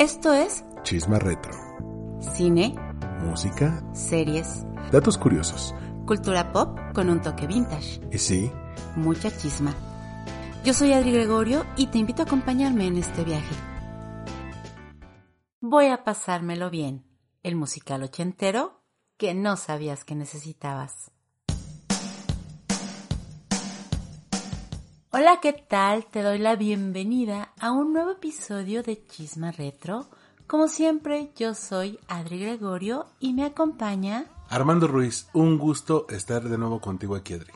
Esto es Chisma Retro. cine, Música. series, Datos curiosos. cultura pop con un toque vintage, Y sí, mucha chisma. Yo soy Adri Gregorio y te invito a acompañarme en este viaje. Voy a pasármelo bien, el musical ochentero que no sabías que necesitabas. Hola, ¿qué tal? Te doy la bienvenida a un nuevo episodio de Chisma Retro. Como siempre, yo soy Adri Gregorio y me acompaña Armando Ruiz, un gusto estar de nuevo contigo aquí, Adri.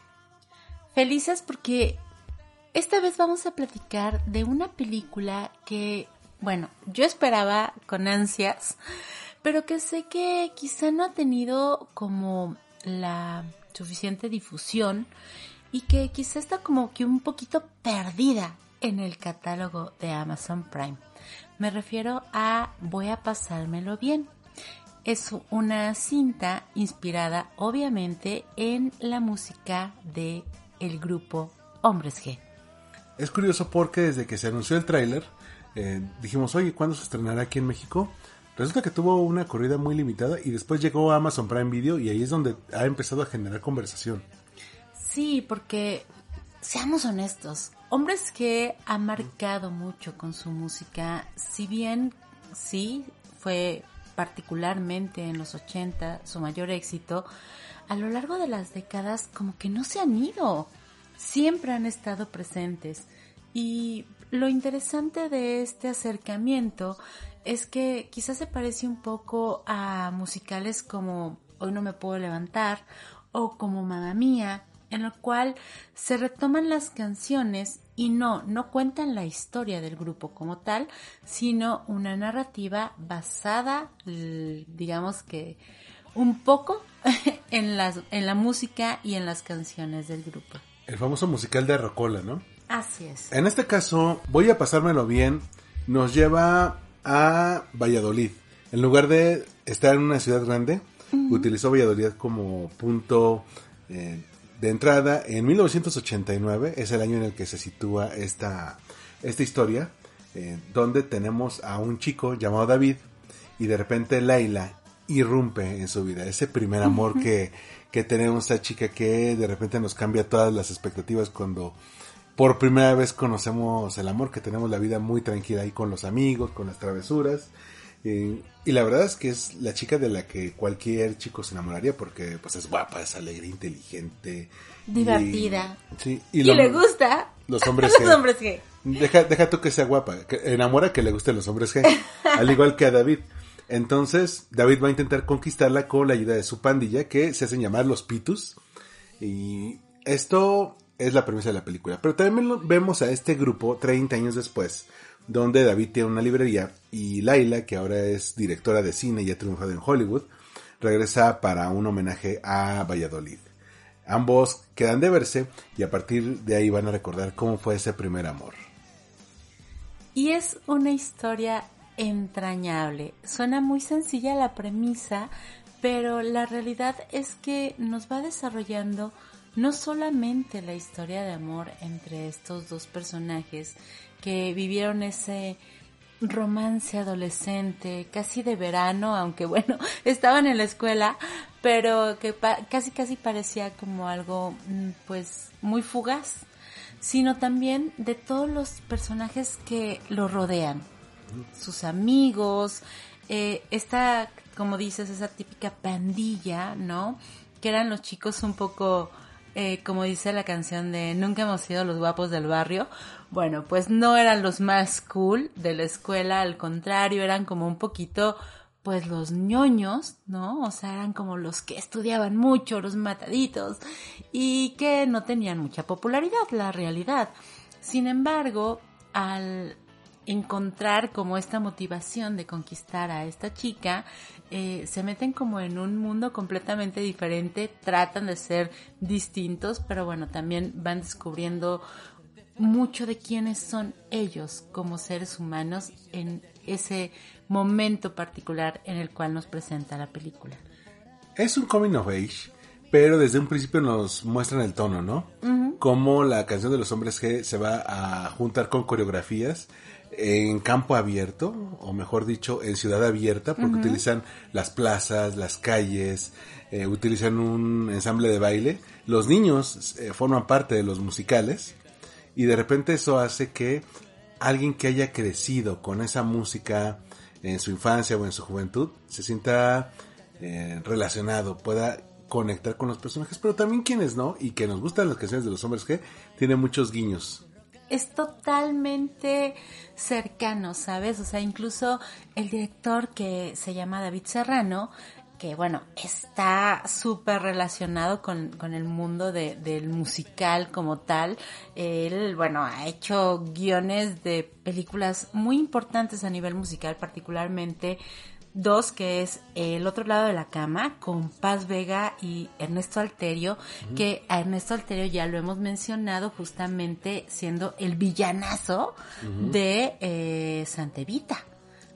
Felices porque esta vez vamos a platicar de una película que, bueno, yo esperaba con ansias, pero que sé que quizá no ha tenido como la suficiente difusión y que quizá está como que un poquito perdida en el catálogo de Amazon Prime. Me refiero a Voy a pasármelo bien. Es una cinta inspirada obviamente en la música de el grupo Hombres G. Es curioso porque desde que se anunció el tráiler, eh, dijimos, oye, ¿cuándo se estrenará aquí en México? Resulta que tuvo una corrida muy limitada y después llegó a Amazon Prime Video y ahí es donde ha empezado a generar conversación. Sí, porque seamos honestos, Hombres G ha marcado mucho con su música, si bien sí fue particularmente en los 80 su mayor éxito, a lo largo de las décadas como que no se han ido, siempre han estado presentes. Y lo interesante de este acercamiento es que quizás se parece un poco a musicales como Hoy no me puedo levantar o como Mamma Mía, en lo cual se retoman las canciones y no, no cuentan la historia del grupo como tal, sino una narrativa basada, digamos que un poco en, las, en la música y en las canciones del grupo. El famoso musical de Rocola, ¿no? Así es. En este caso, voy a pasármelo bien, nos lleva a Valladolid. En lugar de estar en una ciudad grande, utilizó Valladolid como punto eh, de entrada. En 1989 es el año en el que se sitúa esta, esta historia, eh, donde tenemos a un chico llamado David y de repente Laila irrumpe en su vida. Ese primer amor que, que tenemos esta chica que de repente nos cambia todas las expectativas cuando por primera vez conocemos el amor, que tenemos la vida muy tranquila ahí con los amigos, con las travesuras. Eh, y la verdad es que es la chica de la que cualquier chico se enamoraría porque pues es guapa, es alegre, inteligente. Divertida. Y, sí, Y, lo- le gusta los hombres los G. hombres G. Deja, deja tú que sea guapa, que enamora que le gusten los hombres G, al igual que a David. Entonces, David va a intentar conquistarla con la ayuda de su pandilla, que se hacen llamar los Pitus. Y esto es la premisa de la película. Pero también vemos a este grupo 30 años después, donde David tiene una librería y Laila, que ahora es directora de cine y ha triunfado en Hollywood, regresa para un homenaje a Valladolid. Ambos quedan de verse y a partir de ahí van a recordar cómo fue ese primer amor. Y es una historia entrañable. Suena muy sencilla la premisa, pero la realidad es que nos va desarrollando no solamente la historia de amor entre estos dos personajes que vivieron ese romance adolescente, casi de verano, aunque bueno, estaban en la escuela, pero que pa- casi casi parecía como algo mm, pues muy fugaz, sino también de todos los personajes que lo rodean, sus amigos, eh, esta, como dices, esa típica pandilla, ¿no? Que eran los chicos un poco, eh, como dice la canción de Nunca hemos sido los guapos del barrio. Bueno, pues no eran los más cool de la escuela, al contrario, eran como un poquito, pues los ñoños, ¿no? O sea, eran como los que estudiaban mucho, los mataditos, y que no tenían mucha popularidad, la realidad. Sin embargo, al encontrar como esta motivación de conquistar a esta chica, eh, se meten como en un mundo completamente diferente, tratan de ser distintos, pero bueno, también van descubriendo mucho de quiénes son ellos como seres humanos en ese momento particular en el cual nos presenta la película. Es un coming of age, pero desde un principio nos muestran el tono, ¿no? Como la canción de los hombres G se va a juntar con coreografías en campo abierto, o mejor dicho, en ciudad abierta, porque utilizan las plazas, las calles, eh, utilizan un ensamble de baile. Los niños eh, forman parte de los musicales y de repente eso hace que alguien que haya crecido con esa música en su infancia o en su juventud se sienta eh, relacionado, pueda conectar con los personajes, pero también quienes no, y que nos gustan las canciones de los hombres que tiene muchos guiños. Es totalmente cercano, ¿sabes? O sea, incluso el director que se llama David Serrano, que bueno, está súper relacionado con, con, el mundo de, del musical como tal. Él, bueno, ha hecho guiones de películas muy importantes a nivel musical, particularmente dos, que es El otro lado de la cama, con Paz Vega y Ernesto Alterio, que a Ernesto Alterio ya lo hemos mencionado justamente siendo el villanazo de eh, Santevita.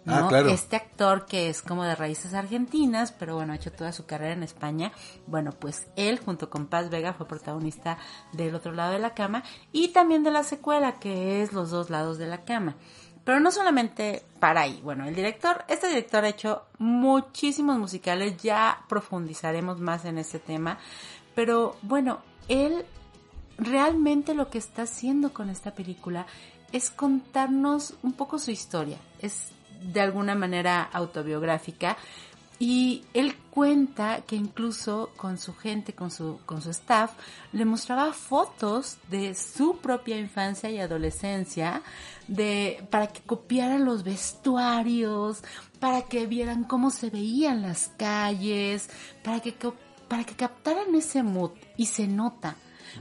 Ah, claro. Este actor que es como de raíces argentinas, pero bueno, ha hecho toda su carrera en España. Bueno, pues él junto con Paz Vega fue protagonista del otro lado de la cama y también de la secuela que es Los dos lados de la cama. Pero no solamente para ahí. Bueno, el director, este director ha hecho muchísimos musicales, ya profundizaremos más en este tema. Pero bueno, él realmente lo que está haciendo con esta película es contarnos un poco su historia. Es de alguna manera autobiográfica y él cuenta que incluso con su gente, con su, con su staff, le mostraba fotos de su propia infancia y adolescencia, de, para que copiaran los vestuarios, para que vieran cómo se veían las calles, para que, para que captaran ese mood. Y se nota.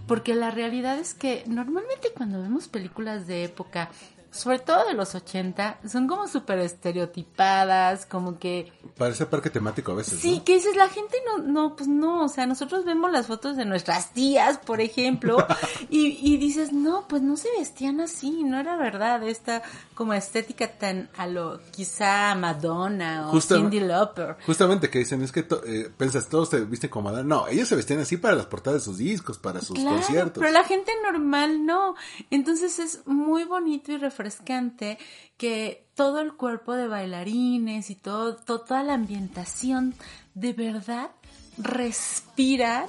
Porque la realidad es que normalmente cuando vemos películas de época sobre todo de los 80, son como súper estereotipadas, como que... Parece parque temático a veces. Sí, que dices, la gente no, no, pues no, o sea, nosotros vemos las fotos de nuestras tías, por ejemplo, y, y dices, no, pues no se vestían así, no era verdad esta como estética tan a lo quizá Madonna o Cindy Lauper. Justamente que dicen, es que eh, pensas, todos se visten como Madonna. No, ellos se vestían así para las portadas de sus discos, para sus conciertos. Pero la gente normal no. Entonces es muy bonito y refrescante que todo el cuerpo de bailarines y todo, toda la ambientación de verdad respiran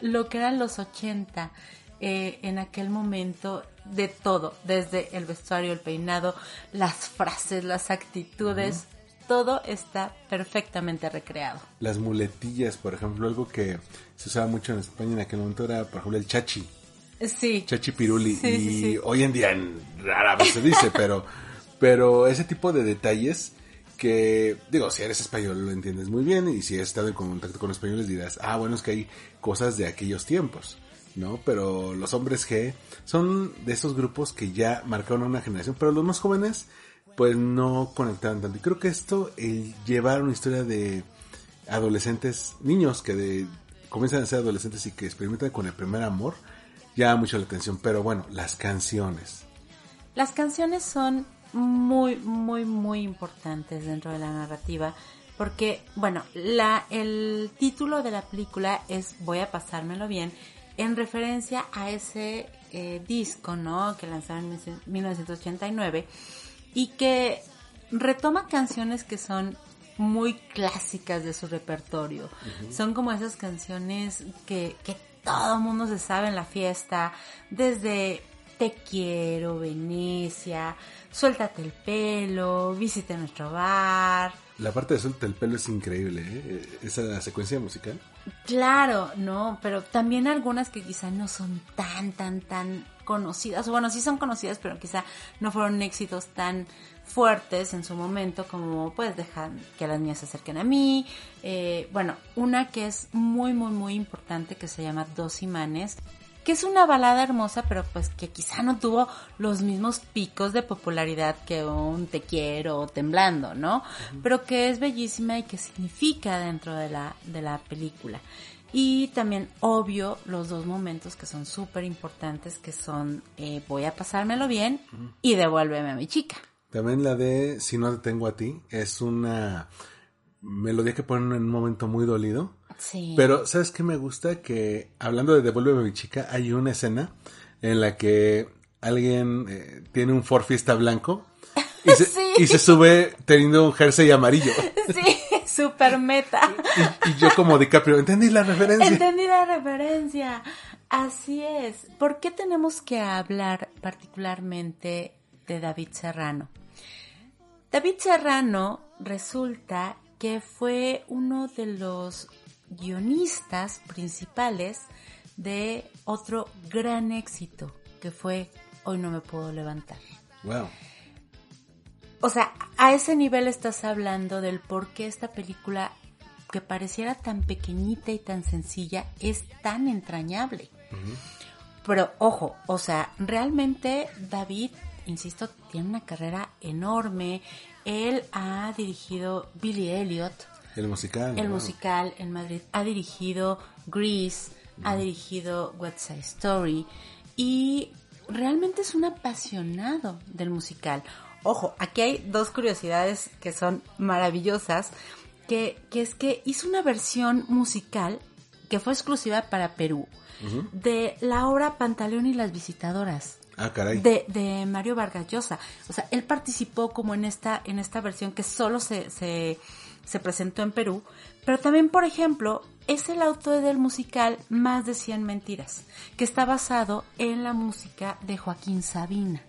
lo que eran los 80 eh, en aquel momento de todo, desde el vestuario, el peinado, las frases, las actitudes, todo está perfectamente recreado. Las muletillas, por ejemplo, algo que se usaba mucho en España en aquel momento era, por ejemplo, el chachi. Sí. Chachi piruli. y hoy en día rara vez se dice, pero, pero ese tipo de detalles que, digo, si eres español lo entiendes muy bien y si has estado en contacto con españoles dirás, ah, bueno, es que hay cosas de aquellos tiempos. ¿no? Pero los hombres G son de esos grupos que ya marcaron una generación, pero los más jóvenes pues no conectaban tanto. Y creo que esto, el llevar una historia de adolescentes, niños que de, comienzan a ser adolescentes y que experimentan con el primer amor, llama mucho la atención. Pero bueno, las canciones. Las canciones son muy, muy, muy importantes dentro de la narrativa. Porque, bueno, la, el título de la película es Voy a pasármelo bien en referencia a ese eh, disco, ¿no? Que lanzaron en 1989 y que retoma canciones que son muy clásicas de su repertorio. Son como esas canciones que, que todo el mundo se sabe en la fiesta, desde Te quiero, Venecia, Suéltate el pelo, Visita nuestro bar. La parte de Suéltate el pelo es increíble, ¿eh? Esa secuencia musical. Claro, no, pero también algunas que quizá no son tan, tan, tan conocidas. Bueno, sí son conocidas, pero quizá no fueron éxitos tan fuertes en su momento como pues dejar que las niñas se acerquen a mí. Eh, bueno, una que es muy, muy, muy importante que se llama Dos Imanes, que es una balada hermosa, pero pues que quizá no tuvo los mismos picos de popularidad que un Te quiero o Temblando, ¿no? Pero que es bellísima y que significa dentro de la, de la película. Y también, obvio, los dos momentos que son súper importantes, que son eh, voy a pasármelo bien y devuélveme a mi chica. También la de Si no te tengo a ti es una melodía que ponen en un momento muy dolido. Sí. Pero, ¿sabes qué me gusta? Que hablando de Devuélveme a mi chica, hay una escena en la que alguien eh, tiene un Ford Fiesta blanco y se, Sí. y se sube teniendo un jersey amarillo. Sí, súper meta. Y, y yo como DiCaprio, ¿entendí la referencia? Entendí la referencia. Así es. ¿Por qué tenemos que hablar particularmente de David Serrano? David Serrano resulta que fue uno de los guionistas principales de otro gran éxito que fue Hoy no me puedo levantar. Wow. O sea, a ese nivel estás hablando del por qué esta película, que pareciera tan pequeñita y tan sencilla, es tan entrañable. Pero ojo, o sea, realmente David, insisto, tiene una carrera enorme. Él ha dirigido Billy Elliot, El musical. el wow. musical en Madrid, ha dirigido Grease, ha dirigido West Side Story y realmente es un apasionado del musical. Ojo, aquí hay dos curiosidades que son maravillosas, que, que es que hizo una versión musical que fue exclusiva para Perú de la obra Pantaleón y las visitadoras Ah, caray. de, de Mario Vargas Llosa. O sea, él participó como en esta, en esta versión que solo se, se, se presentó en Perú. Pero también, por ejemplo, es el autor del musical Más de 100 Mentiras, que está basado en la música de Joaquín Sabina.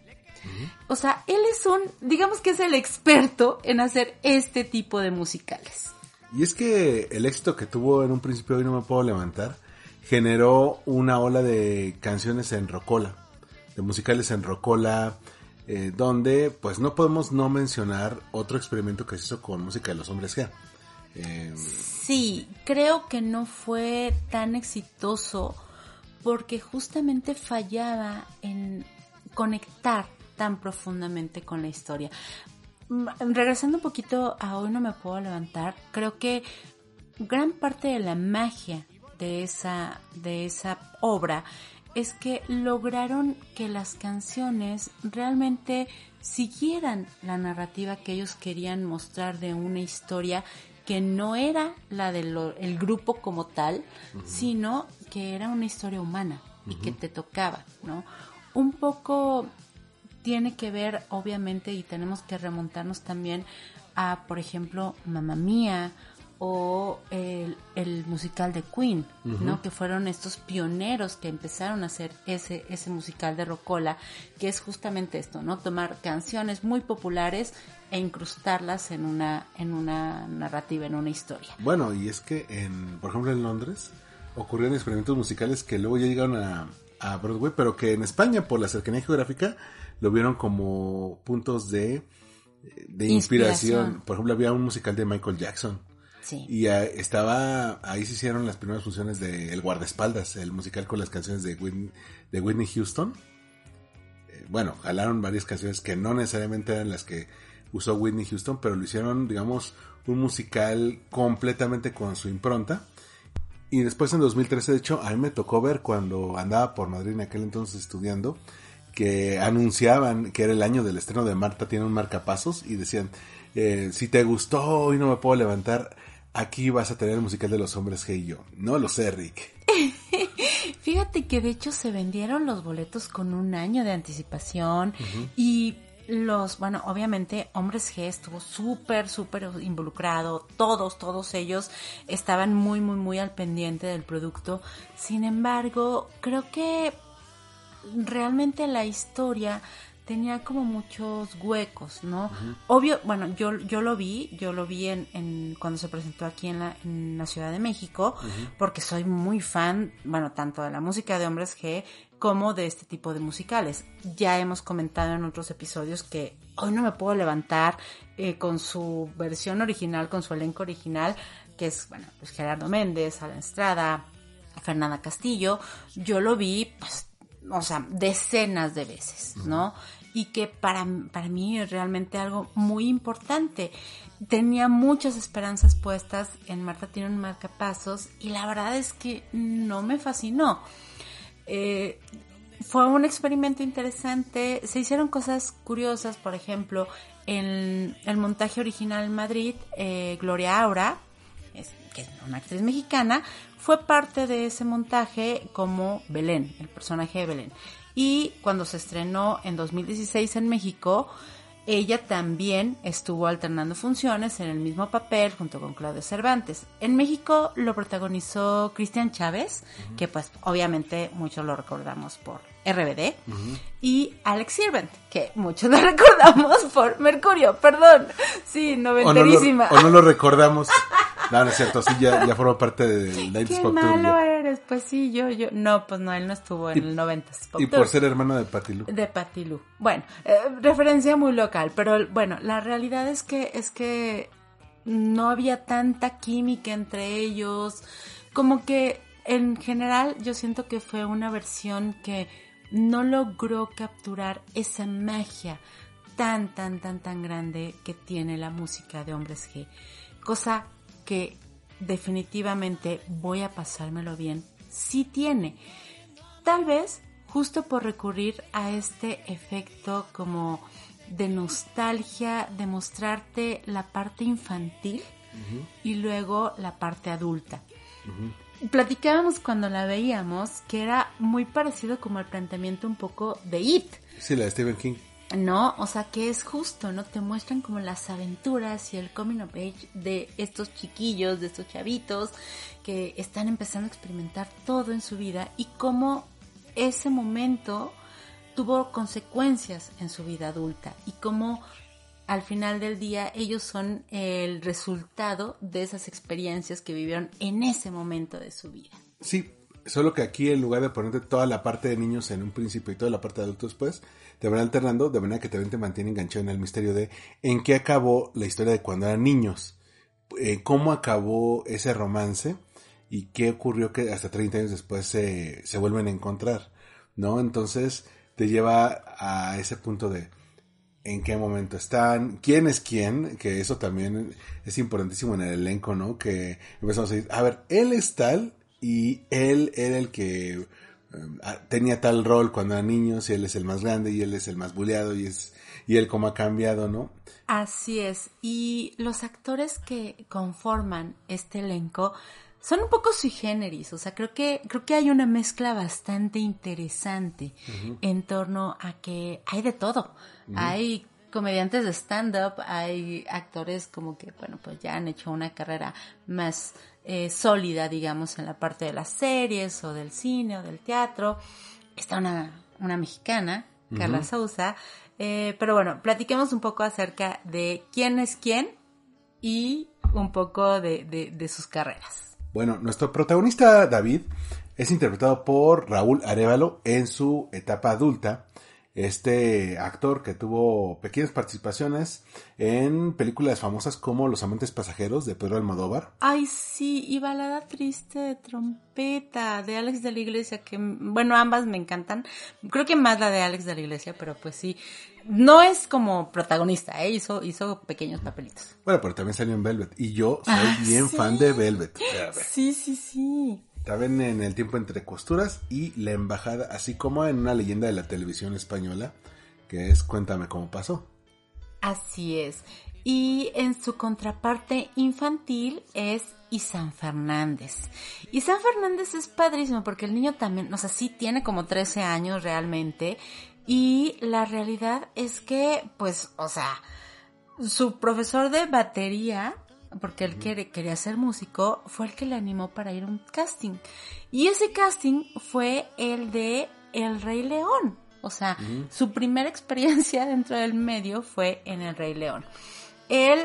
O sea, él es un, digamos que es el experto en hacer este tipo de musicales. Y es que el éxito que tuvo en un principio Hoy no me puedo levantar generó una ola de canciones en rocola, musicales en rocola, eh, donde pues no podemos no mencionar otro experimento que se hizo con música de los hombres G. Eh, Sí, creo que no fue tan exitoso porque justamente fallaba en conectar tan profundamente con la historia. Mm, Regresando un poquito a Hoy no me puedo levantar, creo que gran parte de la magia de esa, de esa obra es que lograron que las canciones realmente siguieran la narrativa que ellos querían mostrar de una historia que no era la del grupo como tal, sino que era una historia humana y que te tocaba, ¿no? Un poco tiene que ver, obviamente, y tenemos que remontarnos también a, por ejemplo, Mamma Mía o el, el musical de Queen, ¿no? Que fueron estos pioneros que empezaron a hacer ese, ese musical de Rocola, que es justamente esto, ¿no? Tomar canciones muy populares e incrustarlas en una, en una narrativa, en una historia. bueno, y es que en, por ejemplo en Londres ocurrieron experimentos musicales que luego ya llegaron a, a Broadway, pero que en España por la cercanía geográfica lo vieron como puntos de, de inspiración. Inspiración. Por ejemplo, había un musical de Michael Jackson. Y ah, estaba, ahí se hicieron las primeras funciones de El Guardaespaldas, el musical con las canciones de Whitney, de Whitney Houston. Eh, bueno, jalaron varias canciones que no necesariamente eran las que usó Whitney Houston, pero lo hicieron, digamos, un musical completamente con su impronta. Y después en 2013, de hecho, a mí me tocó ver cuando andaba por Madrid en aquel entonces estudiando, que anunciaban que era el año del estreno de Marta tiene un marcapasos y decían, eh, si te gustó hoy no me puedo levantar, aquí vas a tener el musical de los hombres G y yo. No lo sé, Rick. Fíjate que de hecho se vendieron los boletos con un año de anticipación y los, bueno, obviamente Hombres G estuvo súper, súper involucrado, todos, todos ellos estaban muy, muy, muy al pendiente del producto. Sin embargo, creo que realmente la historia tenía como muchos huecos, ¿no? Obvio, bueno, yo, yo lo vi, yo lo vi en, en cuando se presentó aquí en la, en la Ciudad de México, porque soy muy fan, bueno, tanto de la música de Hombres G como de este tipo de musicales. Ya hemos comentado en otros episodios que hoy no me puedo levantar eh, con su versión original, con su elenco original, que es, bueno, pues Gerardo Méndez, Alan Estrada, Fernanda Castillo, yo lo vi, pues, o sea, decenas de veces, ¿no? Y que para, para mí es realmente algo muy importante. Tenía muchas esperanzas puestas en Marta tiene un marcapasos y la verdad es que no me fascinó. Eh, fue un experimento interesante, se hicieron cosas curiosas, por ejemplo, en el montaje original en Madrid, eh, Gloria Aura, que es una actriz mexicana, fue parte de ese montaje como Belén, el personaje de Belén. Y cuando se estrenó en 2016 en México, ella también estuvo alternando funciones en el mismo papel junto con Claudio Cervantes. En México lo protagonizó Cristian Chávez, que pues obviamente muchos lo recordamos por RBD, y Alex Sirvent, que muchos lo recordamos por Mercurio, perdón, sí, noventerísima. O no lo, o no lo recordamos. No, no es cierto, sí, ya, ya formó parte del 90s Qué Pop Tour, malo ya. eres, pues sí, yo, yo, no, pues no, él no estuvo en Y- el 90s Pop Y Tour. por ser hermano de Patilu. De Patilú. Bueno, eh, referencia muy local, pero bueno, la realidad es que es que no había tanta química entre ellos, como que en general yo siento que fue una versión que no logró capturar esa magia tan tan tan tan grande que tiene la música de Hombres G, cosa que definitivamente voy a pasármelo bien, sí tiene. Tal vez justo por recurrir a este efecto como de nostalgia, de mostrarte la parte infantil y luego la parte adulta. Platicábamos cuando la veíamos que era muy parecido como el planteamiento un poco de It. Sí, la de Stephen King. No, o sea que es justo, ¿no? Te muestran como las aventuras y el coming of age de estos chiquillos, de estos chavitos que están empezando a experimentar todo en su vida y cómo ese momento tuvo consecuencias en su vida adulta y cómo al final del día ellos son el resultado de esas experiencias que vivieron en ese momento de su vida. Sí, solo que aquí en lugar de ponerte toda la parte de niños en un principio y toda la parte de adultos después, te van alternando de manera que también te mantiene enganchado en el misterio de en qué acabó la historia de cuando eran niños, eh, cómo acabó ese romance y qué ocurrió que hasta 30 años después se, se vuelven a encontrar, ¿no? Entonces te lleva a ese punto de en qué momento están, quién es quién, que eso también es importantísimo en el elenco, ¿no? Que empezamos a decir, a ver, él es tal y él era el que tenía tal rol cuando era niño, y él es el más grande y él es el más buleado y es y él cómo ha cambiado, ¿no? Así es. Y los actores que conforman este elenco son un poco sui generis. O sea, creo que, creo que hay una mezcla bastante interesante en torno a que hay de todo. Hay comediantes de stand-up, hay actores como que, bueno, pues ya han hecho una carrera más eh, sólida, digamos, en la parte de las series o del cine o del teatro. Está una, una mexicana, Carla Souza. Eh, pero bueno, platiquemos un poco acerca de quién es quién y un poco de, de, de sus carreras. Bueno, nuestro protagonista David es interpretado por Raúl Arevalo en su etapa adulta. Este actor que tuvo pequeñas participaciones en películas famosas como Los amantes pasajeros de Pedro Almodóvar. Ay, sí, y Balada Triste de Trompeta de Alex de la Iglesia, que bueno, ambas me encantan. Creo que más la de Alex de la Iglesia, pero pues sí. No es como protagonista, ¿eh? hizo, hizo pequeños papelitos. Bueno, pero también salió en Velvet. Y yo soy Ah, bien sí. fan de Velvet. Sí, sí, sí. También en El tiempo entre costuras y La embajada, así como en una leyenda de la televisión española, que es Cuéntame cómo pasó. Así es. Y en su contraparte infantil es Isan Fernández. Isan Fernández es padrísimo porque el niño también, o sea, sí tiene como 13 años realmente. Y la realidad es que, pues, o sea, su profesor de batería, porque él quiere, quería ser músico, fue el que le animó para ir a un casting. Y ese casting fue el de El Rey León. O sea, su primera experiencia dentro del medio fue en El Rey León. Él,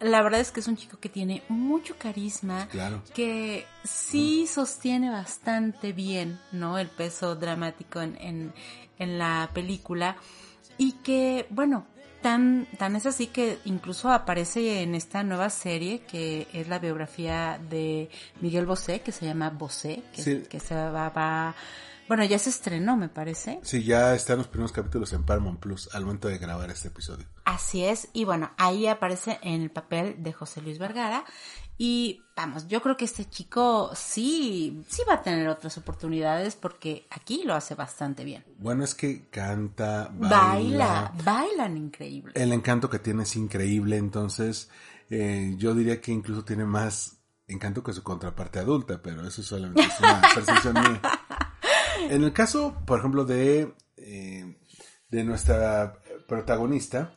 la verdad es que es un chico que tiene mucho carisma, Claro. que sí sostiene bastante bien, ¿no? El peso dramático en, en, en la película y que, bueno, tan, tan es así que incluso aparece en esta nueva serie que es la biografía de Miguel Bosé, que se llama Bosé, que, Sí. que se va, va, bueno, ya se estrenó, me parece. Sí, ya están los primeros capítulos en Paramount Plus al momento de grabar este episodio. Así es, y bueno, ahí aparece en el papel de José Luis Vergara. Y vamos, yo creo que este chico sí, sí va a tener otras oportunidades porque aquí lo hace bastante bien. Bueno, es que canta, Baila, bailan increíble. El encanto que tiene es increíble, entonces eh, yo diría que incluso tiene más encanto que su contraparte adulta, pero eso solamente es una percepción mía. En el caso, por ejemplo, de, eh, de nuestra protagonista,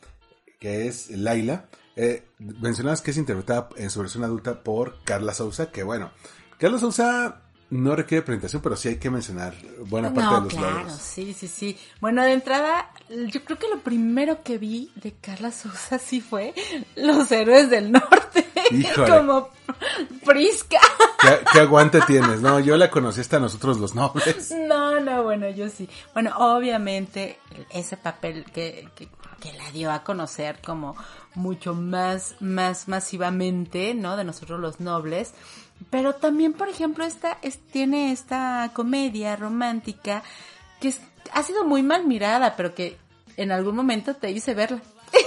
que es Laila, eh, mencionabas que es interpretada en su versión adulta por Carla Souza, que bueno, Carla Souza no requiere presentación, pero sí hay que mencionar buena parte no, de los claro, logros. sí, sí, sí. Bueno, de entrada, yo creo que lo primero que vi de Carla Sousa sí fue Los Héroes del Norte. Híjole. Como Prisca. ¿Qué, qué aguante tienes? No, yo la conocí hasta nosotros los nobles. No, no, bueno, yo sí. Bueno, obviamente ese papel que, que, que la dio a conocer como mucho más, más masivamente, ¿no? De nosotros los nobles. Pero también, por ejemplo, esta es, tiene esta comedia romántica que es- ha sido muy mal mirada, pero que en algún momento te hice verla.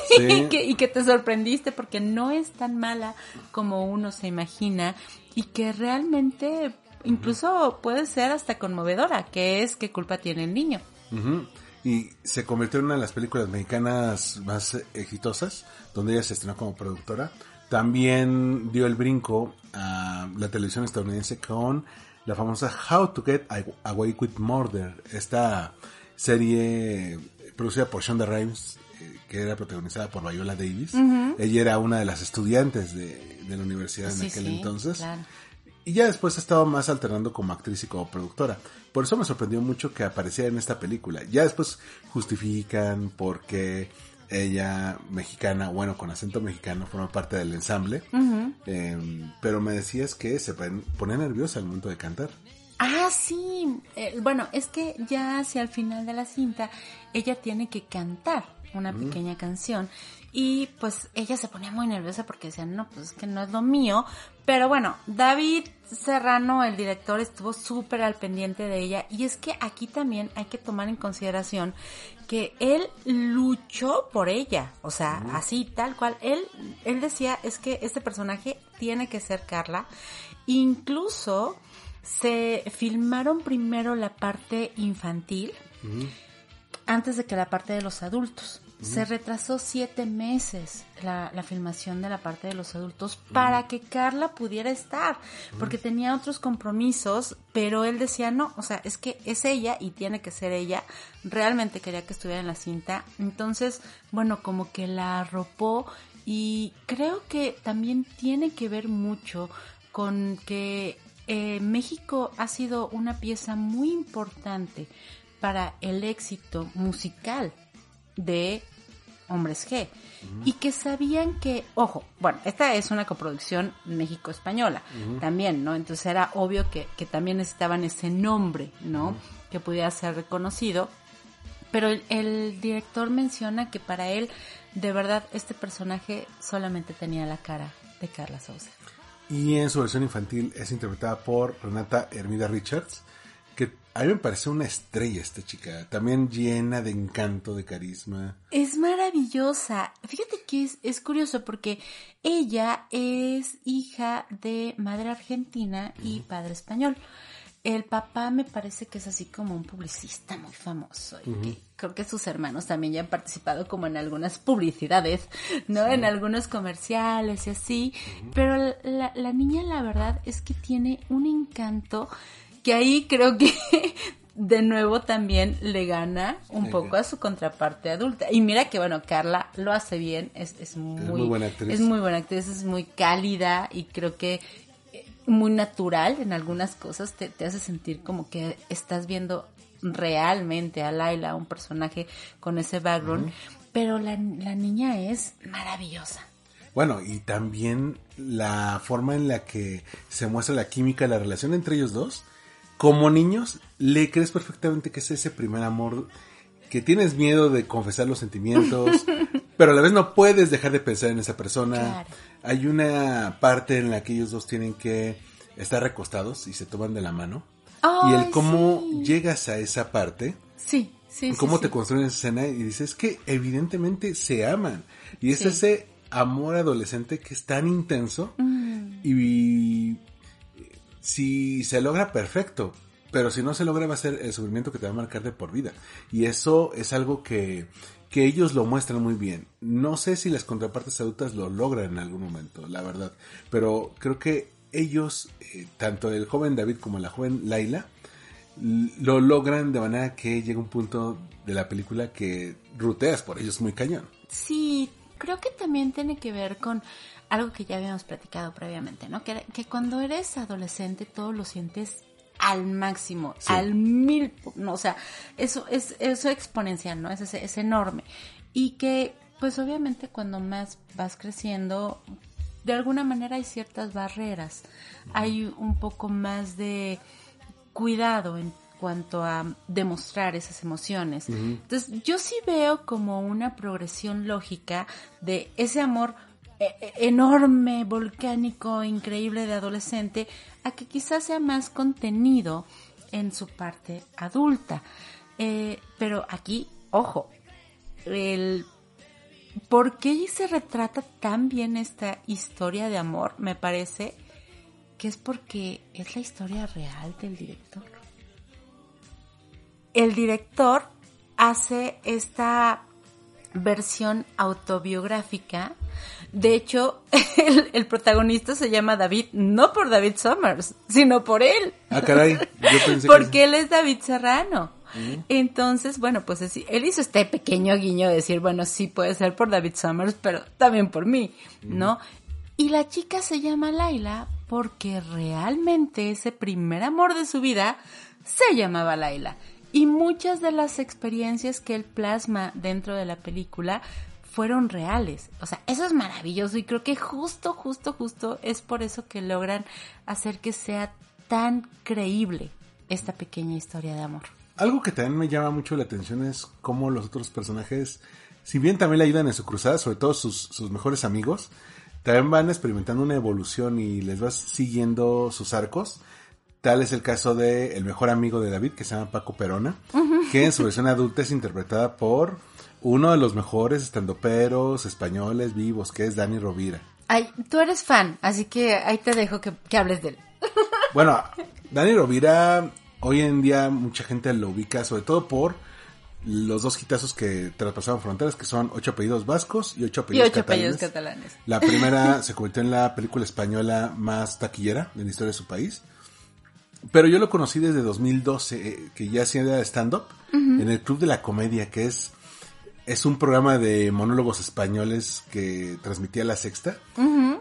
Sí. y, que, y que te sorprendiste porque no es tan mala como uno se imagina y que realmente incluso puede ser hasta conmovedora, que es qué culpa tiene el niño. Ujú. Y se convirtió en una de las películas mexicanas más exitosas, donde ella se estrenó como productora. También dio el brinco a la televisión estadounidense con la famosa How to Get Away with Murder, esta serie producida por Shonda Rhimes, eh, que era protagonizada por Viola Davis. Ella era una de las estudiantes de, de la universidad en aquel sí, entonces. claro. Y ya después ha estado más alternando como actriz y como productora. Por eso me sorprendió mucho que apareciera en esta película. Ya después justifican por qué ella, mexicana, bueno, con acento mexicano, forma parte del ensamble. Eh, pero me decías que se pon- ponía nerviosa al momento de cantar. Ah, sí. Eh, bueno, es que ya hacia el final de la cinta ella tiene que cantar una pequeña canción y pues ella se ponía muy nerviosa porque decía, no, pues es que no es lo mío. Pero bueno, David Serrano, el director, estuvo súper al pendiente de ella y es que aquí también hay que tomar en consideración que él luchó por ella, o sea, así tal cual. Él, él decía es que este personaje tiene que ser Carla. Incluso se filmaron primero la parte infantil antes de que la parte de los adultos. Se retrasó siete meses la, la filmación de la parte de los adultos para que Carla pudiera estar, porque tenía otros compromisos, pero él decía no, o sea, es que es ella y tiene que ser ella. Realmente quería que estuviera en la cinta. Entonces, bueno, como que la arropó y creo que también tiene que ver mucho con que eh, México ha sido una pieza muy importante para el éxito musical de Hombres G. Y que sabían que, ojo, bueno, esta es una coproducción México-española también, ¿no? Entonces era obvio que, que también necesitaban ese nombre, ¿no? Que pudiera ser reconocido. Pero el, el director menciona que para él, de verdad, este personaje solamente tenía la cara de Carla Sousa. Y en su versión infantil es interpretada por Renata Hermida Richards, a mí me parece una estrella esta chica, también llena de encanto, de carisma. Es maravillosa. Fíjate que es, es curioso porque ella es hija de madre argentina y padre español. El papá me parece que es así como un publicista muy famoso y que creo que sus hermanos también ya han participado como en algunas publicidades, ¿no? En algunos comerciales y así. Pero la, la niña la verdad es que tiene un encanto que ahí creo que de nuevo también le gana un poco a su contraparte adulta. Y mira que bueno, Carla lo hace bien, es, es muy, muy buena actriz. Es muy buena actriz, es muy cálida y creo que eh, muy natural en algunas cosas, te, te hace sentir como que estás viendo realmente a Laila, un personaje con ese background, pero la, la niña es maravillosa. Bueno, y también la forma en la que se muestra la química, la relación entre ellos dos. Como niños, le crees perfectamente que es ese primer amor que tienes miedo de confesar los sentimientos, pero a la vez no puedes dejar de pensar en esa persona. Claro. Hay una parte en la que ellos dos tienen que estar recostados y se toman de la mano. y el cómo sí. llegas a esa parte, Sí, sí, sí. cómo te sí. construyen esa escena y dices que evidentemente se aman. Y es ese amor adolescente que es tan intenso Mm, y si se logra perfecto, pero si no se logra va a ser el sufrimiento que te va a marcar de por vida. Y eso es algo que, que ellos lo muestran muy bien. No sé si las contrapartes adultas lo logran en algún momento, la verdad, pero creo que ellos, eh, tanto el joven David como la joven Laila, lo logran de manera que llega un punto de la película que ruteas por ellos muy cañón. Sí, creo que también tiene que ver con algo que ya habíamos platicado previamente, ¿no? Que, que cuando eres adolescente todo lo sientes al máximo, Sí. al mil, no, o sea, eso es eso exponencial, ¿no? Es, es, es enorme. Y que, pues obviamente cuando más vas creciendo, de alguna manera hay ciertas barreras, hay un poco más de cuidado en cuanto a demostrar esas emociones. Entonces, yo sí veo como una progresión lógica de ese amor eh, eh, enorme, volcánico, increíble de adolescente, a que quizás sea más contenido en su parte adulta. Eh, pero aquí, ojo, el ¿por qué se retrata tan bien esta historia de amor? Me parece que es porque es la historia real del director. El director hace esta versión autobiográfica. De hecho, el, el protagonista se llama David, no por David Summers, sino por él. Ah, caray, yo pensé que... Porque él es David Serrano. Entonces, bueno, pues así, él hizo este pequeño guiño de decir, bueno, sí puede ser por David Summers, pero también por mí, ¿no? Y la chica se llama Laila porque realmente ese primer amor de su vida se llamaba Laila. Y muchas de las experiencias que él plasma dentro de la película fueron reales. O sea, eso es maravilloso y creo que justo, justo, justo es por eso que logran hacer que sea tan creíble esta pequeña historia de amor. Algo que también me llama mucho la atención es cómo los otros personajes, si bien también le ayudan en su cruzada, sobre todo sus, sus mejores amigos, también van experimentando una evolución y les vas siguiendo sus arcos. Tal es el caso de el mejor amigo de David, que se llama Paco Perona, que en su versión adulta es interpretada por uno de los mejores estandoperos españoles vivos, que es Dani Rovira. Ay, tú eres fan, así que ahí te dejo que, que hables de él. Bueno, Dani Rovira, hoy en día mucha gente lo ubica, sobre todo por los dos hitazos que traspasaron fronteras, que son ocho apellidos vascos y ocho Y apellidos ocho catalanes. apellidos catalanes. La primera se convirtió en la película española más taquillera de la historia de su país. Pero yo lo conocí desde 2012, eh, que ya hacía stand-up en el Club de la Comedia, que es, es un programa de monólogos españoles que transmitía La Sexta.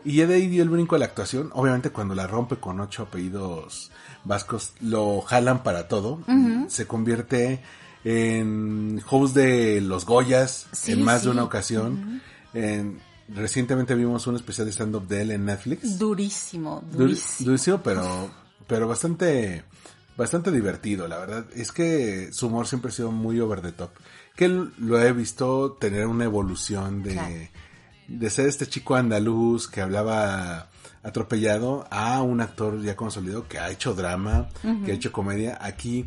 Y ya de ahí dio el brinco a la actuación. Obviamente cuando la rompe con ocho apellidos vascos, lo jalan para todo. Se convierte en host de los Goyas Sí, en más sí. de una ocasión. En- recientemente vimos un especial de stand-up de él en Netflix. Durísimo, Dur- durísimo. durísimo, pero, pero bastante, bastante divertido, la verdad. Es que su humor siempre ha sido muy over the top. Que lo he visto tener una evolución de, Claro. de ser este chico andaluz que hablaba atropellado a un actor ya consolidado que ha hecho drama, que ha hecho comedia. Aquí,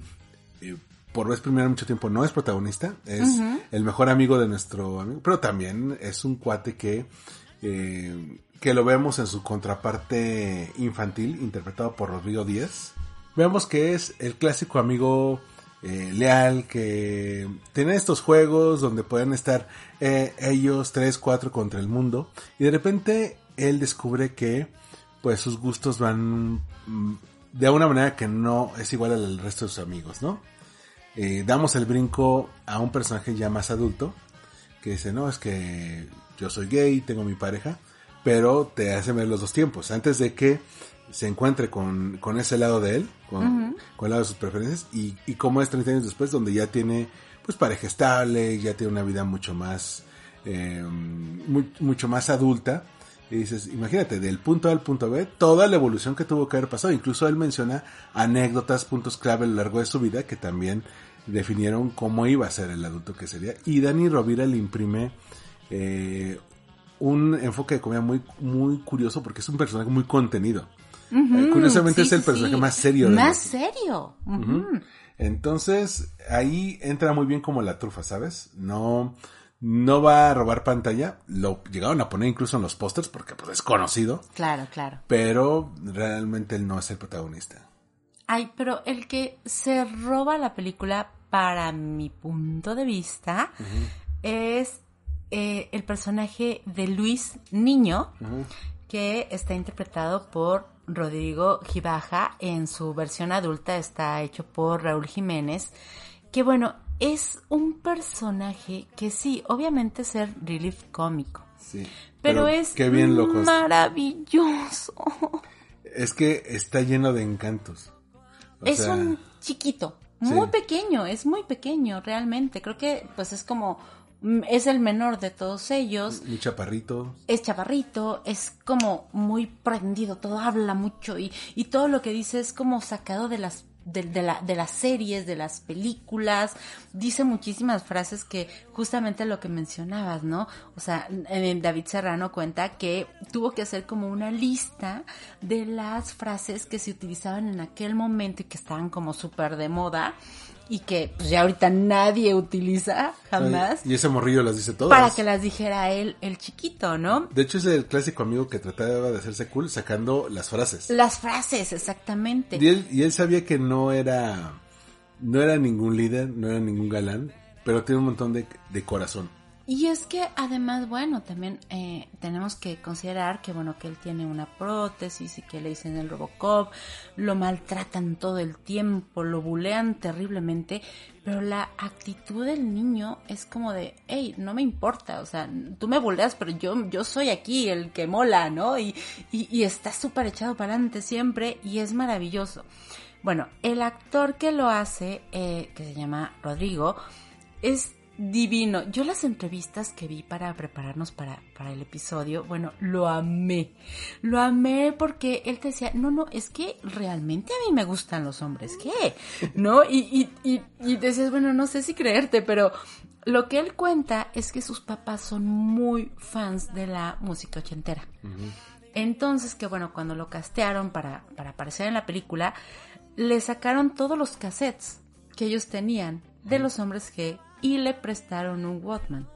eh, por vez primera en mucho tiempo, no es protagonista, es el mejor amigo de nuestro amigo, pero también es un cuate que, eh, que lo vemos en su contraparte infantil, interpretado por Rodrigo Díaz. Vemos que es el clásico amigo eh, leal que tiene estos juegos donde pueden estar eh, ellos tres, cuatro contra el mundo y de repente él descubre que pues sus gustos van mm, de una manera que no es igual al resto de sus amigos, ¿no? Eh, damos el brinco a un personaje ya más adulto que dice, no, es que yo soy gay, tengo mi pareja, pero te hace ver los dos tiempos, antes de que se encuentre con, con ese lado de él, con, con el lado de sus preferencias, y, y como es 30 años después, donde ya tiene pues pareja estable, ya tiene una vida mucho más, eh, mu- mucho más adulta, y dices, imagínate, del punto A al punto B, toda la evolución que tuvo que haber pasado. Incluso él menciona anécdotas, puntos clave a lo largo de su vida que también definieron cómo iba a ser el adulto que sería. Y Dani Rovira le imprime eh, un enfoque de comedia muy, muy curioso porque es un personaje muy contenido. Eh, curiosamente Sí, es el personaje sí. más serio. de Más serio. Entonces, ahí entra muy bien como la trufa, ¿sabes? No, no va a robar pantalla. Lo llegaron a poner incluso en los pósters porque pues es conocido. Claro, claro. Pero realmente él no es el protagonista. Ay, pero el que se roba la película, para mi punto de vista, es eh, el personaje de Luis Niño, que está interpretado por Rodrigo Gibaja. En su versión adulta está hecho por Raúl Jiménez. Que bueno, es un personaje que sí, obviamente es el relief cómico. Sí. Pero, es Qué bien lo cons- maravilloso. Es que está lleno de encantos. O es sea, un chiquito, muy Sí. pequeño, es muy pequeño realmente. Creo que pues es como es el menor de todos ellos. Un chaparrito. Es chaparrito, es como muy prendido, todo habla mucho y, y todo lo que dice es como sacado de las de, de la, de las series, de las películas, dice muchísimas frases que justamente lo que mencionabas, ¿no? O sea, David Serrano cuenta que tuvo que hacer como una lista de las frases que se utilizaban en aquel momento y que estaban como súper de moda y que pues ya ahorita nadie utiliza jamás Y ese morrillo las dice todas. para que las dijera él, el chiquito, ¿no? De hecho, es el clásico amigo que trataba de hacerse cool sacando las frases. Las frases, exactamente. Y él, y él sabía que no era, no era ningún líder, no era ningún galán, pero tiene un montón de, de corazón. Y es que además, bueno, también eh, tenemos que considerar que, bueno, que él tiene una prótesis y que le dicen el Robocop, lo maltratan todo el tiempo, lo bulean terriblemente, pero la actitud del niño es como de, hey, no me importa, o sea, tú me buleas, pero yo, yo soy aquí el que mola, ¿no? Y, y, y está súper echado para adelante siempre y es maravilloso. Bueno, el actor que lo hace, eh, que se llama Rodrigo, es divino. Yo las entrevistas que vi para prepararnos para, para el episodio, bueno, lo amé. Lo amé porque él te decía, no, no, es que realmente a mí me gustan los hombres, ¿qué? ¿No? Y, y, y, y decías, bueno, no sé si creerte, pero lo que él cuenta es que sus papás son muy fans de la música ochentera. Entonces, que bueno, cuando lo castearon para, para aparecer en la película, le sacaron todos los cassettes que ellos tenían de los hombres G y le prestaron un Walkman.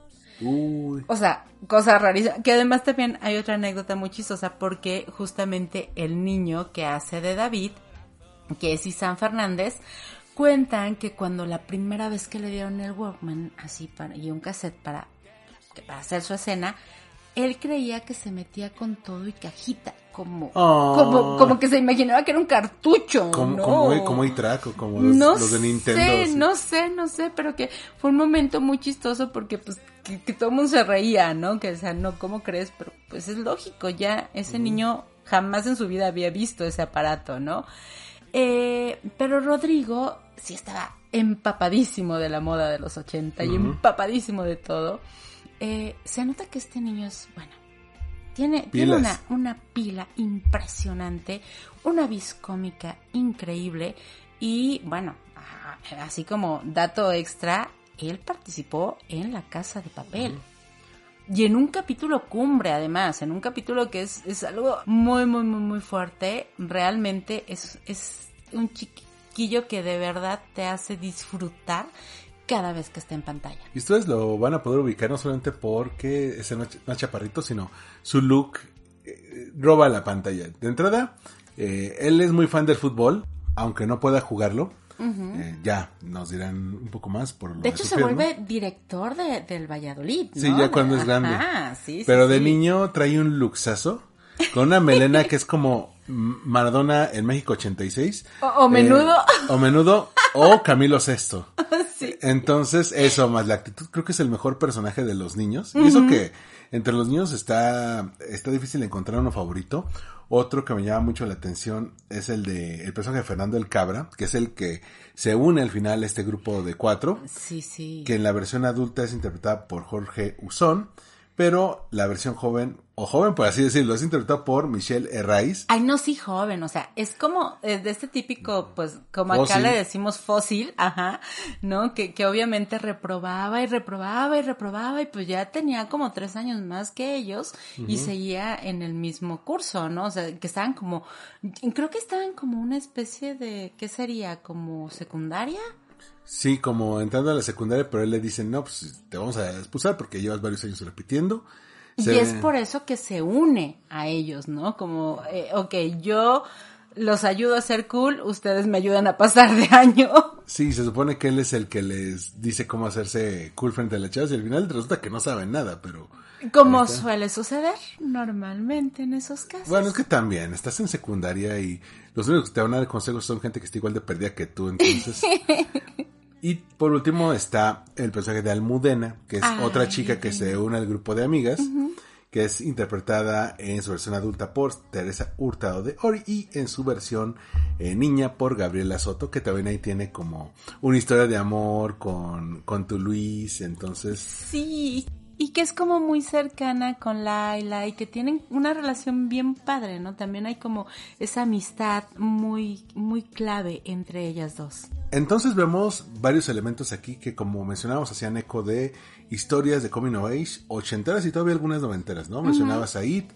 Uy. O sea, cosa rarísima. Que además también hay otra anécdota muy chistosa porque justamente el niño que hace de David, que es Isan Fernández, cuentan que cuando la primera vez que le dieron el Walkman así para, y un cassette para, para hacer su escena, él creía que se metía con todo y cajita, como, Oh. como, como que se imaginaba que era un cartucho. Como, no. como, como iTrack o como los, no los de Nintendo. sé, no sé, no sé, pero que fue un momento muy chistoso porque pues que, que todo el mundo se reía, ¿no? Que o sea, no, ¿cómo crees? Pero pues es lógico, ya ese niño jamás en su vida había visto ese aparato, ¿no? Eh, pero Rodrigo sí estaba empapadísimo de la moda de los 80 y empapadísimo de todo. Eh, se nota que este niño es, bueno, tiene, tiene una, una pila impresionante, una vis cómica increíble y bueno, así como dato extra, él participó en La Casa de Papel. Y en un capítulo cumbre, además, en un capítulo que es, es algo muy, muy, muy, muy fuerte, realmente es, es un chiquillo que de verdad te hace disfrutar cada vez que está en pantalla. Y ustedes lo van a poder ubicar no solamente porque es no es chaparrito, sino su look eh, roba la pantalla. De entrada, eh, él es muy fan del fútbol, aunque no pueda jugarlo. Eh, ya nos dirán un poco más por lo De hecho, se pierna. vuelve director de, del Valladolid. ¿no? Sí, ya cuando es grande. Ajá, sí, sí, Pero de sí. niño trae un luxazo con una melena que es como Maradona en México 86. O- o menudo. Eh, o menudo o Camilo Sesto. Sí. Entonces, eso más la actitud, creo que es el mejor personaje de los niños. Y eso que entre los niños está, está difícil encontrar uno favorito. Otro que me llama mucho la atención es el de el personaje de Fernando el Cabra, que es el que se une al final a este grupo de cuatro Sí, sí. que en la versión adulta es interpretada por Jorge Usón, pero la versión joven, o joven por así decirlo, es interpretada por Michelle Herraiz. Ay, no, sí, joven, o sea, es como eh, de este típico, pues, como acá le decimos fósil, ajá, ¿no? Que, que obviamente reprobaba y reprobaba y reprobaba y pues ya tenía como tres años más que ellos y seguía en el mismo curso, ¿no? O sea, que estaban como, creo que estaban como una especie de, ¿qué sería? ¿Como secundaria? Sí, como entrando a la secundaria, pero él le dice, no, pues te vamos a expulsar porque llevas varios años repitiendo. Y es por eso que se une a ellos, ¿no? Como, eh, ok, yo los ayudo a ser cool, ustedes me ayudan a pasar de año. Sí, se supone que él es el que les dice cómo hacerse cool frente a las chavas y al final resulta que no saben nada, pero... Como suele suceder normalmente en esos casos. Bueno, es que también, estás en secundaria y los únicos que te van a dar consejos son gente que está igual de perdida que tú, entonces... y por último está el personaje de Almudena, que es Ay. otra chica que se une al grupo de amigas, que es interpretada en su versión adulta por Teresa Hurtado de Ori y en su versión eh, niña por Gabriela Soto, que también ahí tiene como una historia de amor con, con tu Luis, entonces... Sí, y que es como muy cercana con Laila y que tienen una relación bien padre, ¿no? También hay como esa amistad muy, muy clave entre ellas dos. Entonces vemos varios elementos aquí que como mencionábamos hacían eco de historias de Coming of Age, ochenteras y todavía algunas noventeras, ¿no? Mencionabas a It,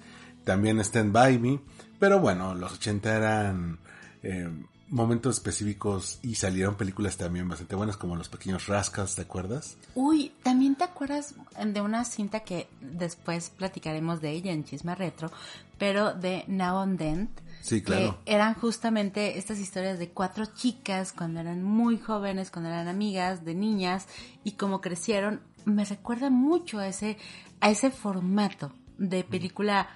también Stand By Me, pero bueno, los 80 eran eh, momentos específicos y salieron películas también bastante buenas como Los Pequeños Rascals, ¿te acuerdas? Uy, también te acuerdas de una cinta que después platicaremos de ella en Chisma Retro, pero de Now and Then. Sí, claro. Que eran justamente estas historias de cuatro chicas cuando eran muy jóvenes, cuando eran amigas, de niñas, y como crecieron. Me recuerda mucho a ese, a ese formato de película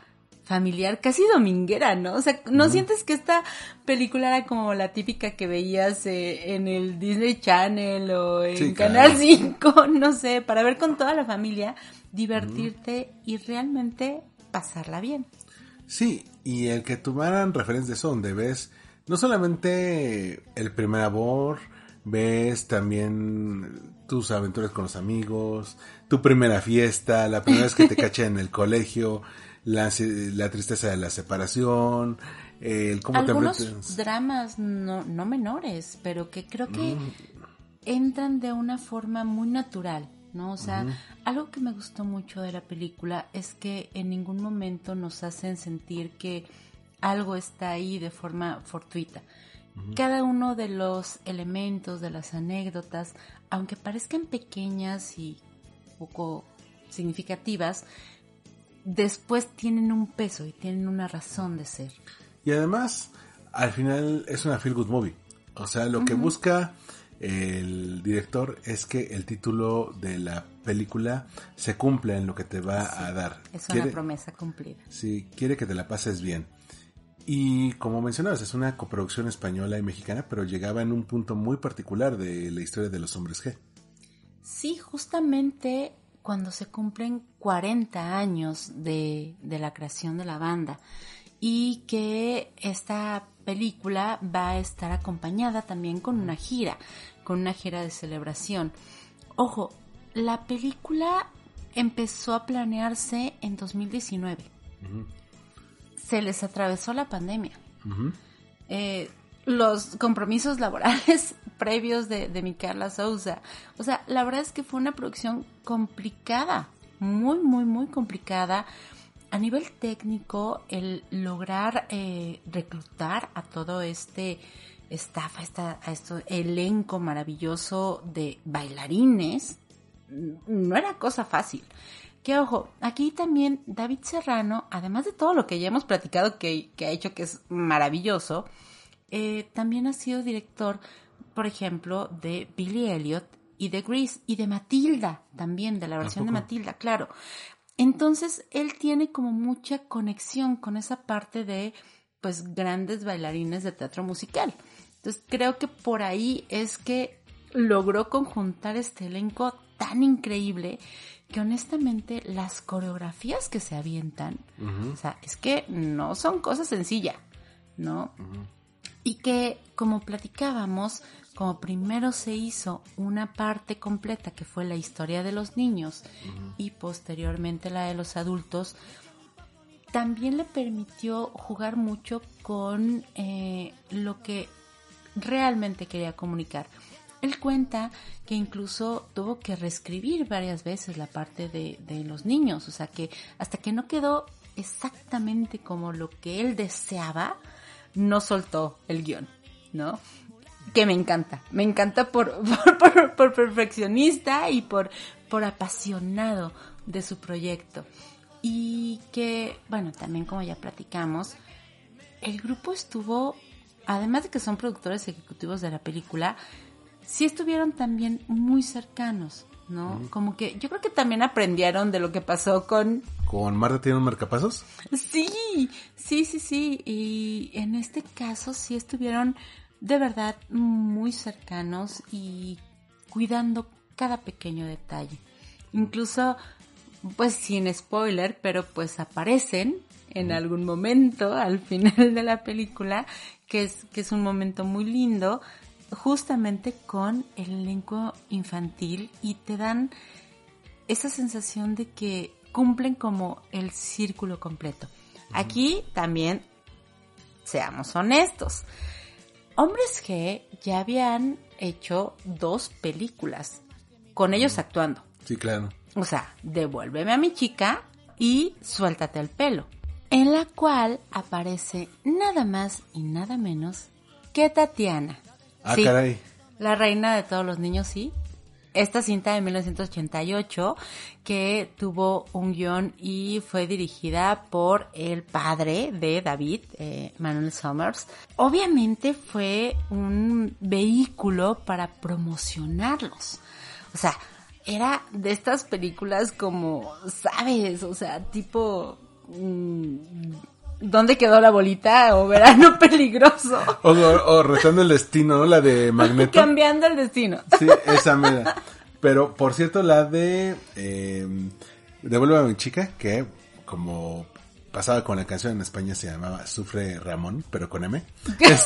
familiar, casi dominguera, ¿no? O sea, ¿no sientes que esta película era como la típica que veías eh, en el Disney Channel o en Sí, Canal claro. 5, no sé, para ver con toda la familia, divertirte y realmente pasarla bien? Sí, y el que tomaran referencias donde ves no solamente el primer amor, ves también tus aventuras con los amigos, tu primera fiesta, la primera vez que te cachan en el colegio, la, la tristeza de la separación, el cómo te Algunos enfrentas- dramas no, no menores, pero que creo que Mm. entran de una forma muy natural, ¿no? O sea, algo que me gustó mucho de la película es que en ningún momento nos hacen sentir que algo está ahí de forma fortuita. Cada uno de los elementos, de las anécdotas, aunque parezcan pequeñas y poco significativas, después tienen un peso y tienen una razón de ser. Y además, al final es una feel good movie. O sea, lo que busca el director es que el título de la película se cumpla en lo que te va a dar. Es una Quiere- promesa cumplida. Sí, quiere que te la pases bien. Y como mencionabas, es una coproducción española y mexicana, pero llegaba en un punto muy particular de la historia de los hombres G. Sí, justamente cuando se cumplen 40 años de, de la creación de la banda y que esta película va a estar acompañada también con una gira, con una gira de celebración. Ojo, la película empezó a planearse en 2019. Se les atravesó la pandemia. Eh, los compromisos laborales previos de, de Micaela Souza. O sea, la verdad es que fue una producción complicada, muy, muy, muy complicada. A nivel técnico, el lograr eh, reclutar a todo este staff, a, esta, a este elenco maravilloso de bailarines, no era cosa fácil. Que ojo, aquí también David Serrano, además de todo lo que ya hemos platicado que, que ha hecho que es maravilloso, eh, también ha sido director, por ejemplo, de Billy Elliot y de Grease y de Matilda también, de la versión de? Matilda, claro. Entonces, él tiene como mucha conexión con esa parte de, pues, grandes bailarines de teatro musical. Entonces, creo que por ahí es que logró conjuntar este elenco tan increíble que honestamente las coreografías que se avientan, o sea, es que no son cosas sencillas, ¿no? Y que, como platicábamos, como primero se hizo una parte completa que fue la historia de los niños y posteriormente la de los adultos, también le permitió jugar mucho con eh, lo que realmente quería comunicar. Él cuenta que incluso tuvo que reescribir varias veces la parte de, de los niños, o sea que hasta que no quedó exactamente como lo que él deseaba, no soltó el guion, ¿no? Que me encanta, me encanta por, por, por, perfeccionista y por, por apasionado de su proyecto. Y que, bueno, también como ya platicamos, el grupo estuvo, además de que son productores ejecutivos de la película, sí estuvieron también muy cercanos, ¿no? Como que yo creo que también aprendieron de lo que pasó con... ¿Con Marta tiene un marcapasos? Sí, sí, sí, sí. Y en este caso sí estuvieron de verdad muy cercanos y cuidando cada pequeño detalle. Incluso, pues sin spoiler, pero pues aparecen en algún momento al final de la película, que es, que es un momento muy lindo, justamente con el elenco infantil y te dan esa sensación de que cumplen como el círculo completo. Aquí también, seamos honestos, Hombres G ya habían hecho dos películas con ellos actuando. Sí, claro. O sea, devuélveme a mi chica y suéltate el pelo. En la cual aparece nada más y nada menos que Tatiana. Ah, Sí, caray. La reina de todos los niños, sí. Esta cinta de 1988 que tuvo un guion y fue dirigida por el padre de David, eh, Manuel Summers. Obviamente fue un vehículo para promocionarlos. O sea, era de estas películas como, ¿sabes? O sea, tipo... ¿Dónde quedó la bolita? O verano peligroso. O, o, o Retando el Destino, ¿no? La de Magneto. Cambiando el destino. Sí, esa mera. Pero, por cierto, la de... Eh, Devuelve a mi chica, que como pasaba con la canción en España se llamaba Sufre Ramón, pero con M. Es-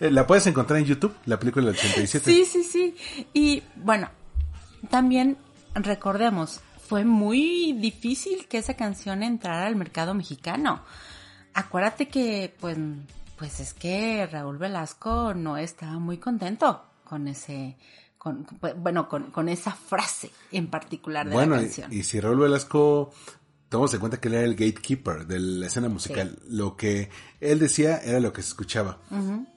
la puedes encontrar en YouTube, la película del 87. Sí, sí, sí. Y bueno, también recordemos, fue muy difícil que esa canción entrara al mercado mexicano. Acuérdate que, pues, pues es que Raúl Velasco no estaba muy contento con ese, con, bueno, con, con esa frase en particular de Bueno, la canción. y si Raúl Velasco, tomamos en cuenta que él era el gatekeeper de la escena musical. Lo que él decía era lo que se escuchaba.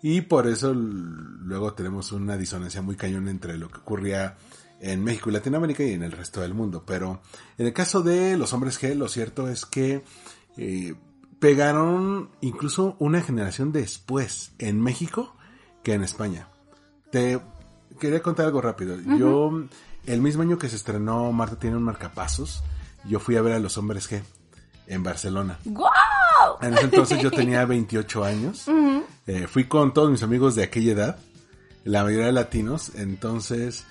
Y por eso luego tenemos una disonancia muy cañón entre lo que ocurría en México y Latinoamérica y en el resto del mundo. Pero en el caso de los hombres G, lo cierto es que eh, pegaron incluso una generación después en México que en España. Te quería contar algo rápido. Yo, el mismo año que se estrenó Marta tiene un marcapasos, yo fui a ver a los hombres G en Barcelona. ¡Guau! En ese entonces yo tenía 28 años. Eh, fui con todos mis amigos de aquella edad, la mayoría latinos. Entonces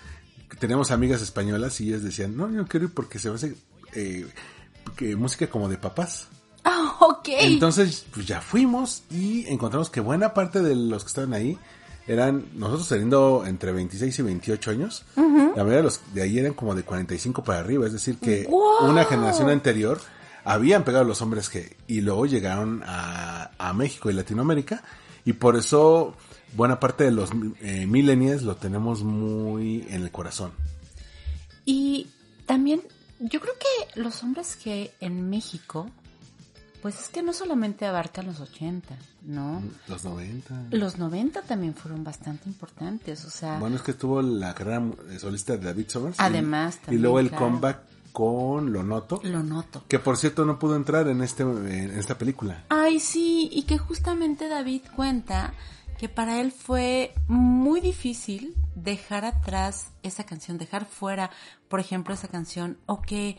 teníamos amigas españolas y ellas decían, no, yo no quiero ir porque se me hace eh, que música como de papás. Ah, ok. Entonces, pues ya fuimos y encontramos que buena parte de los que estaban ahí eran nosotros teniendo entre 26 y 28 años. La mayoría de los de ahí eran como de 45 para arriba, es decir, que ¡Wow! una generación anterior habían pegado los hombres que y luego llegaron a, a México y Latinoamérica y por eso buena parte de los eh, millennials lo tenemos muy en el corazón. Y también, yo creo que los hombres que en México, pues es que no solamente abarcan los 80, ¿no? Los 90. Los 90 también fueron bastante importantes, o sea, Bueno, es que tuvo la carrera eh, solista de David Summers. y- Además, Y, también, luego el claro. comeback con Lo Noto. lo noto. Que por cierto no pudo entrar en este en esta película. Ay, sí, y que justamente David cuenta que para él fue muy difícil dejar atrás esa canción, dejar fuera, por ejemplo, esa canción, o que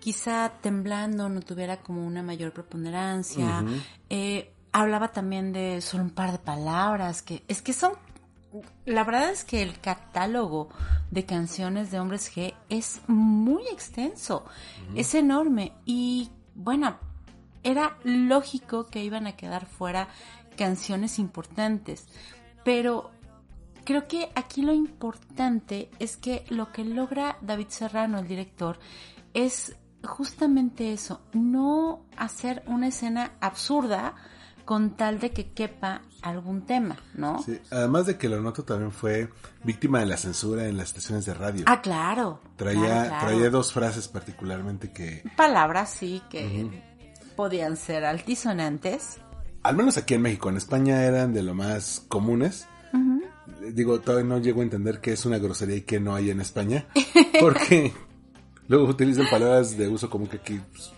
quizá temblando no tuviera como una mayor preponderancia. Eh, hablaba también de solo un par de palabras, que es que son la verdad es que el catálogo de canciones de Hombres G es muy extenso, es enorme y bueno, era lógico que iban a quedar fuera canciones importantes, pero creo que aquí lo importante es que lo que logra David Serrano, el director, es justamente eso, no hacer una escena absurda con tal de que quepa algún tema, ¿no? Sí, además de que lo noto también fue víctima de la censura en las estaciones de radio. Ah, claro. Traía, claro, claro. traía dos frases particularmente que... Palabras, sí, que podían ser altisonantes. Al menos aquí en México, en España eran de lo más comunes. Digo, todavía no llego a entender qué es una grosería y qué no hay en España. Porque luego utilizan palabras de uso común que aquí pues,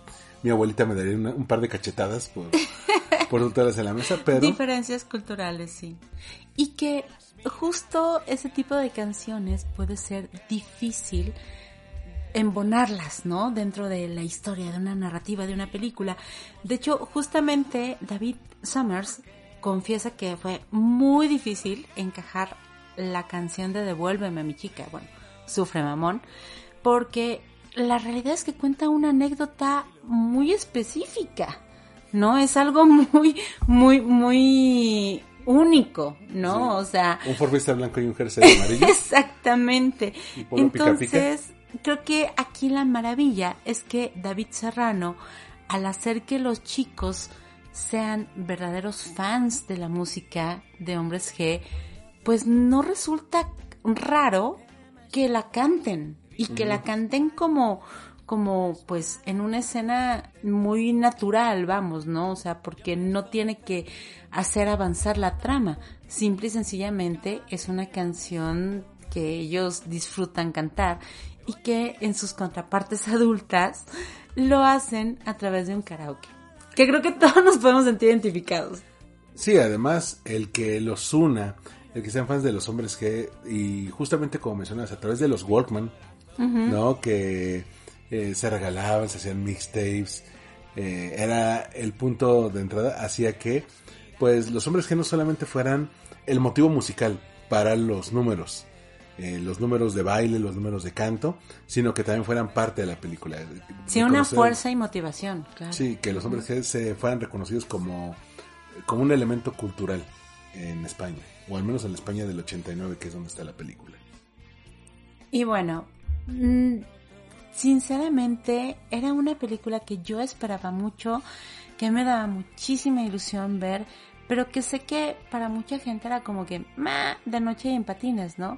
mi abuelita me daría una- un par de cachetadas por, por soltarlas en la mesa, pero... Diferencias culturales, sí. Y que justo ese tipo de canciones puede ser difícil embonarlas, ¿no? Dentro de la historia, de una narrativa, de una película. De hecho, justamente David Summers confiesa que fue muy difícil encajar la canción de Devuélveme a mi chica, bueno, Sufre Mamón, porque la realidad es que cuenta una anécdota muy específica, ¿no? Es algo muy, muy, muy único, ¿no? Sí. O sea, Un forbista blanco y un jersey amarillo. Exactamente. Y polo pica Entonces, creo que aquí la maravilla es que David Serrano, al hacer que los chicos sean verdaderos fans de la música de Hombres G, pues no resulta raro que la canten y que la canten como como pues en una escena muy natural, vamos, ¿no? O sea, porque no tiene que hacer avanzar la trama, simple y sencillamente es una canción que ellos disfrutan cantar y que en sus contrapartes adultas lo hacen a través de un karaoke. Que creo que todos nos podemos sentir identificados. Sí, además, el que los una, el que sean fans de los hombres G, y justamente como mencionas, a través de los Walkman, ¿no? Que eh, se regalaban, se hacían mixtapes, eh, era el punto de entrada, hacía que, pues, los hombres G no solamente fueran el motivo musical para los números, eh, los números de baile, los números de canto, sino que también fueran parte de la película. Sí, una fuerza y motivación, claro. Sí, que los hombres G se fueran reconocidos como, como un elemento cultural en España, o al menos en la España del 89, que es donde está la película. Y bueno, mm, sinceramente era una película que yo esperaba mucho, que me daba muchísima ilusión ver, pero que sé que para mucha gente era como que "Ma, de noche y en patines, ¿no?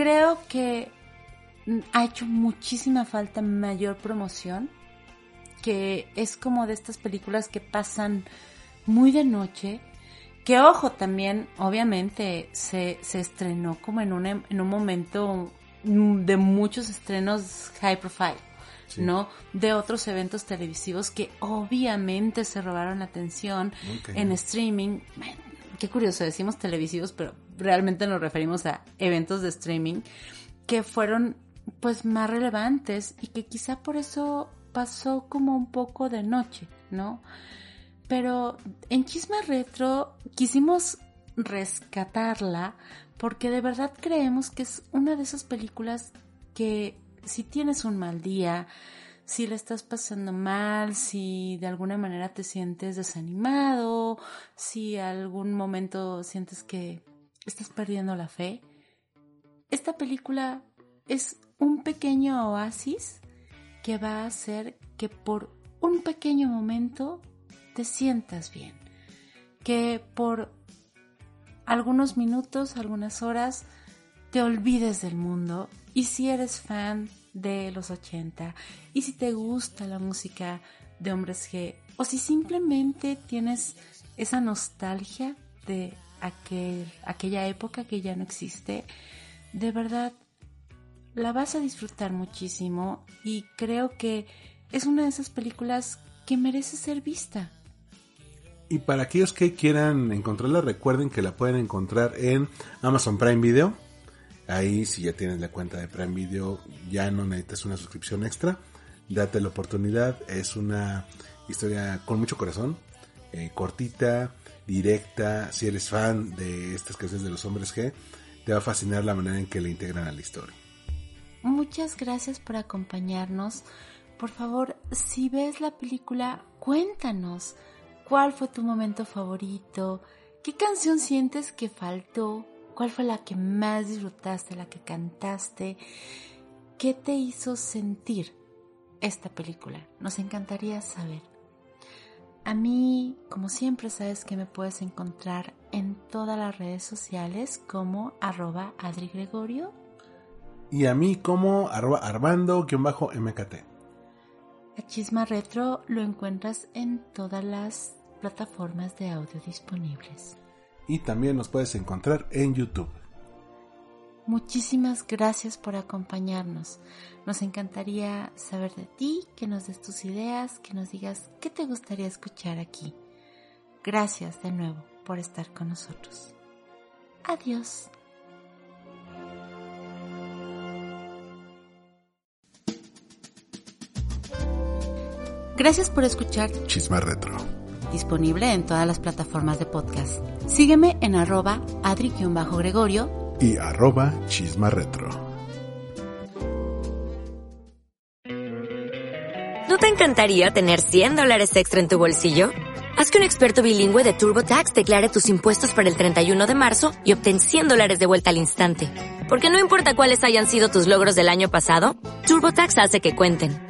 Creo que ha hecho muchísima falta mayor promoción, que es como de estas películas que pasan muy de noche, que ojo, también obviamente se, se estrenó como en un, en un momento de muchos estrenos high profile, Sí. ¿no? De otros eventos televisivos que obviamente se robaron la atención en streaming. Qué curioso, decimos televisivos, pero realmente nos referimos a eventos de streaming que fueron pues más relevantes y que quizá por eso pasó como un poco de noche, ¿no? Pero en Chisme Retro quisimos rescatarla porque de verdad creemos que es una de esas películas que si tienes un mal día, si le estás pasando mal, si de alguna manera te sientes desanimado, si algún momento sientes que estás perdiendo la fe, esta película es un pequeño oasis que va a hacer que por un pequeño momento te sientas bien. Que por algunos minutos, algunas horas, te olvides del mundo. Y si eres fan de los 80, y si te gusta la música de hombres G, o si simplemente tienes esa nostalgia de aquel, aquella época que ya no existe, de verdad la vas a disfrutar muchísimo y creo que es una de esas películas que merece ser vista. Y para aquellos que quieran encontrarla, recuerden que la pueden encontrar en Amazon Prime Video. Ahí, si ya tienes la cuenta de Prime Video, ya no necesitas una suscripción extra. Date la oportunidad. Es una historia con mucho corazón, eh, cortita, directa. Si eres fan de estas canciones de los hombres G, te va a fascinar la manera en que le integran a la historia. Muchas gracias por acompañarnos. Por favor, si ves la película, cuéntanos ¿Cuál fue tu momento favorito? ¿Qué canción sientes que faltó? ¿Cuál fue la que más disfrutaste, la que cantaste? ¿Qué te hizo sentir esta película? Nos encantaría saber. A mí, como siempre, sabes que me puedes encontrar en todas las redes sociales como arroba Adri Gregorio. Y a mí como arroba Armando-MKT. A Chisma Retro lo encuentras en todas las plataformas de audio disponibles. Y también nos puedes encontrar en YouTube. Muchísimas gracias por acompañarnos. Nos encantaría saber de ti, que nos des tus ideas, que nos digas qué te gustaría escuchar aquí. Gracias de nuevo por estar con nosotros. Adiós. Gracias por escuchar Chisma Retro. Disponible en todas las plataformas de podcast. Sígueme en arroba adri-gregorio y arroba Chisma Retro. ¿No te encantaría tener 100 dólares extra en tu bolsillo? Haz que un experto bilingüe de TurboTax declare tus impuestos para el 31 de marzo y obtén 100 dólares de vuelta al instante. Porque no importa cuáles hayan sido tus logros del año pasado, TurboTax hace que cuenten.